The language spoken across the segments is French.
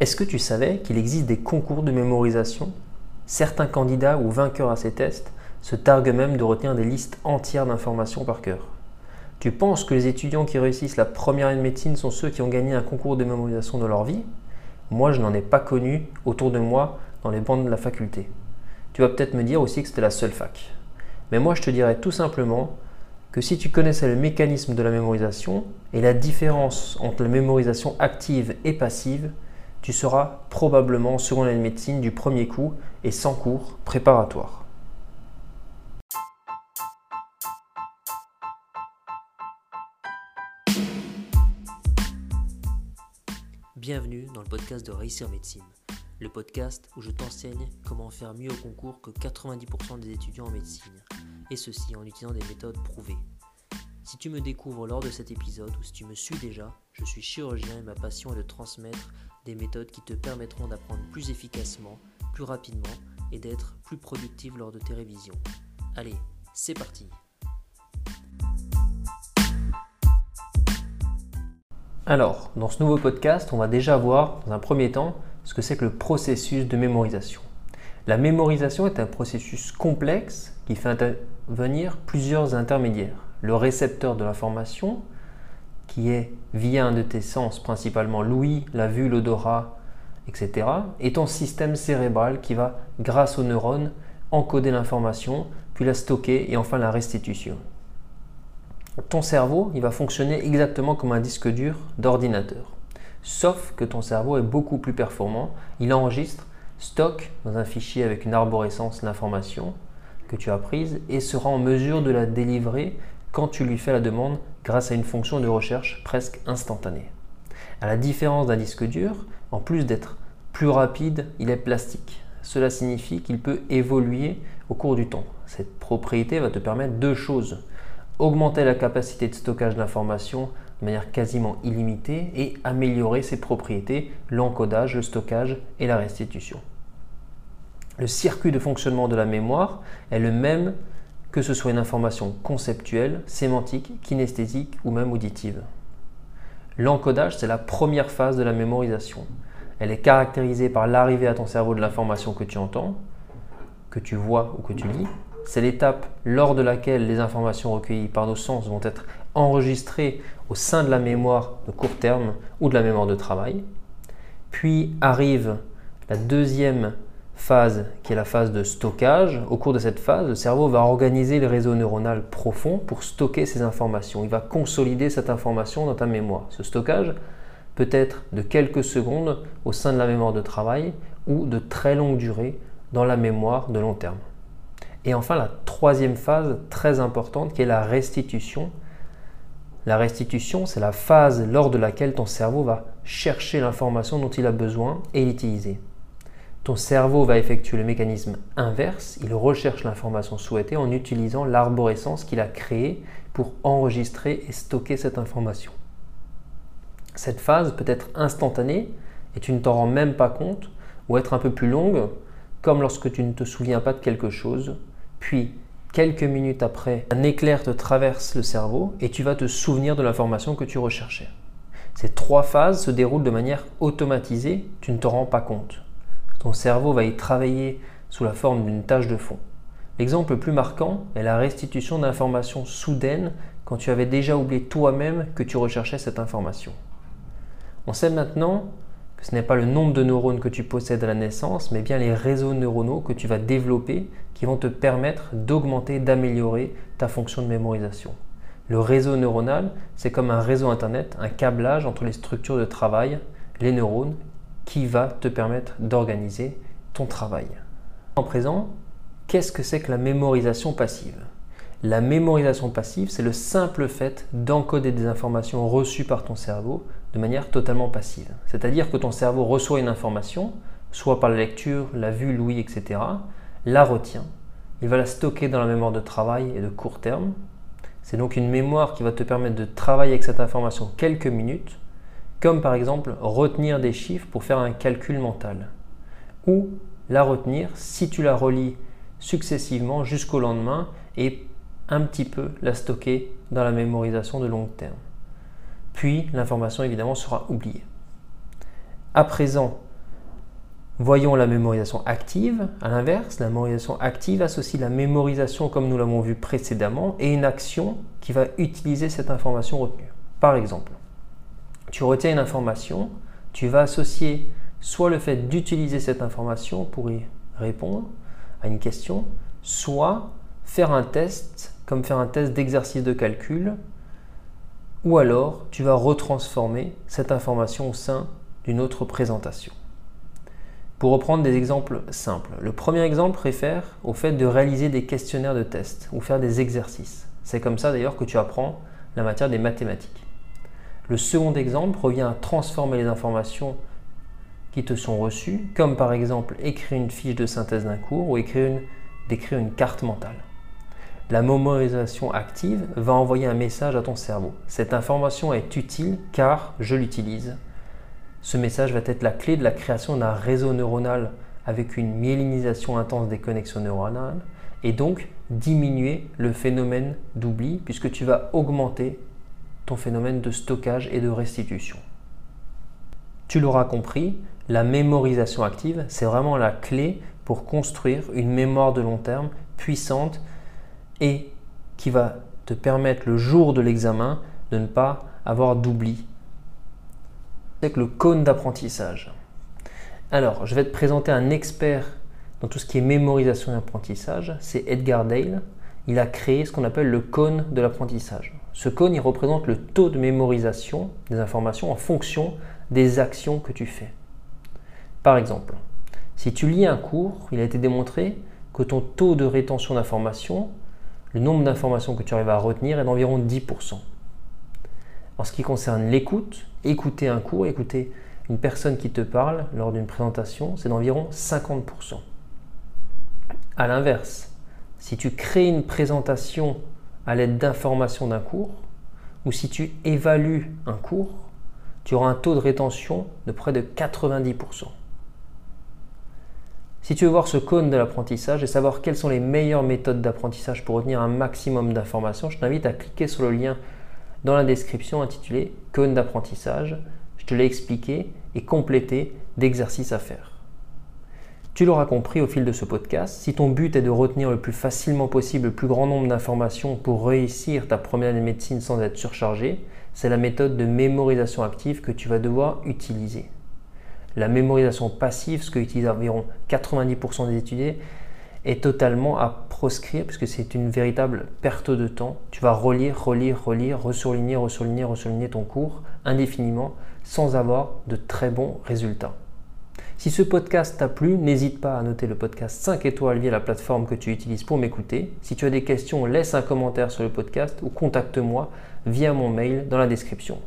Est-ce que tu savais qu'il existe des concours de mémorisation? Certains candidats ou vainqueurs à ces tests se targuent même de retenir des listes entières d'informations par cœur. Tu penses que les étudiants qui réussissent la première année de médecine sont ceux qui ont gagné un concours de mémorisation dans leur vie? Moi, je n'en ai pas connu autour de moi dans les bandes de la faculté. Tu vas peut-être me dire aussi que c'était la seule fac. Mais moi, je te dirais tout simplement que si tu connaissais le mécanisme de la mémorisation et la différence entre la mémorisation active et passive, tu seras probablement selon la médecine du premier coup et sans cours préparatoire. Bienvenue dans le podcast de Réussir Médecine, le podcast où je t'enseigne comment faire mieux au concours que 90% des étudiants en médecine, et ceci en utilisant des méthodes prouvées. Si tu me découvres lors de cet épisode ou si tu me suis déjà, je suis chirurgien et ma passion est de transmettre des méthodes qui te permettront d'apprendre plus efficacement, plus rapidement et d'être plus productif lors de tes révisions. Allez, c'est parti Alors, dans ce nouveau podcast, on va déjà voir dans un premier temps ce que c'est que le processus de mémorisation. La mémorisation est un processus complexe qui fait intervenir plusieurs intermédiaires. Le récepteur de l'information, qui est via un de tes sens, principalement l'ouïe, la vue, l'odorat, etc., et ton système cérébral qui va, grâce aux neurones, encoder l'information, puis la stocker et enfin la restitution. Ton cerveau, il va fonctionner exactement comme un disque dur d'ordinateur. Sauf que ton cerveau est beaucoup plus performant. Il enregistre, stocke dans un fichier avec une arborescence l'information que tu as prise et sera en mesure de la délivrer quand tu lui fais la demande grâce à une fonction de recherche presque instantanée. À la différence d'un disque dur, en plus d'être plus rapide, il est plastique. Cela signifie qu'il peut évoluer au cours du temps. Cette propriété va te permettre deux choses. Augmenter la capacité de stockage d'informations de manière quasiment illimitée et améliorer ses propriétés, l'encodage, le stockage et la restitution. Le circuit de fonctionnement de la mémoire est le même que ce soit une information conceptuelle, sémantique, kinesthésique ou même auditive. L'encodage, c'est la première phase de la mémorisation. Elle est caractérisée par l'arrivée à ton cerveau de l'information que tu entends, que tu vois ou que tu lis. C'est l'étape lors de laquelle les informations recueillies par nos sens vont être enregistrées au sein de la mémoire de court terme ou de la mémoire de travail. Puis arrive la deuxième phase qui est la phase de stockage. Au cours de cette phase, le cerveau va organiser le réseau neuronal profond pour stocker ces informations. Il va consolider cette information dans ta mémoire. Ce stockage peut être de quelques secondes au sein de la mémoire de travail ou de très longue durée dans la mémoire de long terme. Et enfin, la troisième phase très importante qui est la restitution. La restitution, c'est la phase lors de laquelle ton cerveau va chercher l'information dont il a besoin et l'utiliser. Ton cerveau va effectuer le mécanisme inverse, il recherche l'information souhaitée en utilisant l'arborescence qu'il a créée pour enregistrer et stocker cette information. Cette phase peut être instantanée et tu ne t'en rends même pas compte, ou être un peu plus longue, comme lorsque tu ne te souviens pas de quelque chose, puis quelques minutes après, un éclair te traverse le cerveau et tu vas te souvenir de l'information que tu recherchais. Ces trois phases se déroulent de manière automatisée, tu ne te rends pas compte ton cerveau va y travailler sous la forme d'une tâche de fond. L'exemple le plus marquant est la restitution d'informations soudaines quand tu avais déjà oublié toi-même que tu recherchais cette information. On sait maintenant que ce n'est pas le nombre de neurones que tu possèdes à la naissance, mais bien les réseaux neuronaux que tu vas développer qui vont te permettre d'augmenter, d'améliorer ta fonction de mémorisation. Le réseau neuronal, c'est comme un réseau Internet, un câblage entre les structures de travail, les neurones qui va te permettre d'organiser ton travail. En présent, qu'est-ce que c'est que la mémorisation passive? La mémorisation passive, c'est le simple fait d'encoder des informations reçues par ton cerveau de manière totalement passive. C'est-à-dire que ton cerveau reçoit une information, soit par la lecture, la vue, l'ouïe, etc., la retient, il va la stocker dans la mémoire de travail et de court terme. C'est donc une mémoire qui va te permettre de travailler avec cette information quelques minutes comme par exemple retenir des chiffres pour faire un calcul mental, ou la retenir si tu la relis successivement jusqu'au lendemain et un petit peu la stocker dans la mémorisation de long terme. Puis l'information évidemment sera oubliée. À présent, Voyons la mémorisation active. À l'inverse, la mémorisation active associe la mémorisation, comme nous l'avons vu précédemment, et une action qui va utiliser cette information retenue. Par exemple, tu retiens une information, tu vas associer soit le fait d'utiliser cette information pour y répondre à une question, soit faire un test, comme faire un test d'exercice de calcul, ou alors tu vas retransformer cette information au sein d'une autre présentation. Pour reprendre des exemples simples, le premier exemple réfère au fait de réaliser des questionnaires de test ou faire des exercices. C'est comme ça d'ailleurs que tu apprends la matière des mathématiques. Le second exemple revient à transformer les informations qui te sont reçues, comme par exemple écrire une fiche de synthèse d'un cours ou écrire décrire une carte mentale. La mémorisation active va envoyer un message à ton cerveau. Cette information est utile car je l'utilise ce message va être la clé de la création d'un réseau neuronal avec une myélinisation intense des connexions neuronales et donc diminuer le phénomène d'oubli puisque tu vas augmenter phénomène de stockage et de restitution. Tu l'auras compris, la mémorisation active, c'est vraiment la clé pour construire une mémoire de long terme puissante et qui va te permettre le jour de l'examen de ne pas avoir d'oubli c'est le cône d'apprentissage. Alors, je vais te présenter un expert dans tout ce qui est mémorisation et apprentissage. C'est Edgar Dale. Il a créé ce qu'on appelle le cône de l'apprentissage. Ce cône, il représente le taux de mémorisation des informations en fonction des actions que tu fais. Par exemple, si tu lis un cours, il a été démontré que ton taux de rétention d'informations, le nombre d'informations que tu arrives à retenir est d'environ 10%. En ce qui concerne l'écoute, écouter un cours, écouter une personne qui te parle lors d'une présentation, c'est d'environ 50%. A l'inverse, si tu crées une présentation à l'aide d'informations d'un cours, ou si tu évalues un cours, tu auras un taux de rétention de près de 90%. Si tu veux voir ce cône de l'apprentissage et savoir quelles sont les meilleures méthodes d'apprentissage pour retenir un maximum d'informations, je t'invite à cliquer sur le lien dans la description intitulée Cône d'apprentissage. Je te l'ai expliqué et complété d'exercices à faire. Tu l'auras compris au fil de ce podcast, si ton but est de retenir le plus facilement possible le plus grand nombre d'informations pour réussir ta première année de médecine sans être surchargé, c'est la méthode de mémorisation active que tu vas devoir utiliser. La mémorisation passive, ce que utilisent environ 90% des étudiants, est totalement à proscrire puisque c'est une véritable perte de temps. Tu vas relire, relire, relire, ressurligner, ressurligner, ressurligner ton cours indéfiniment sans avoir de très bons résultats. Si ce podcast t'a plu, n'hésite pas à noter le podcast 5 étoiles via la plateforme que tu utilises pour m'écouter. Si tu as des questions, laisse un commentaire sur le podcast ou contacte-moi via mon mail dans la description.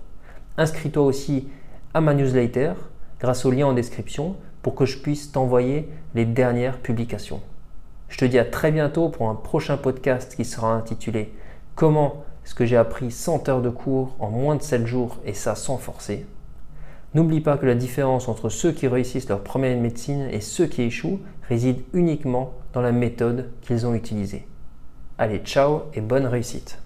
Inscris-toi aussi à ma newsletter grâce au lien en description pour que je puisse t'envoyer les dernières publications. Je te dis à très bientôt pour un prochain podcast qui sera intitulé Comment est-ce que j'ai appris 100 heures de cours en moins de 7 jours et ça sans forcer? N'oublie pas que la différence entre ceux qui réussissent leur première médecine et ceux qui échouent réside uniquement dans la méthode qu'ils ont utilisée. Allez, ciao et bonne réussite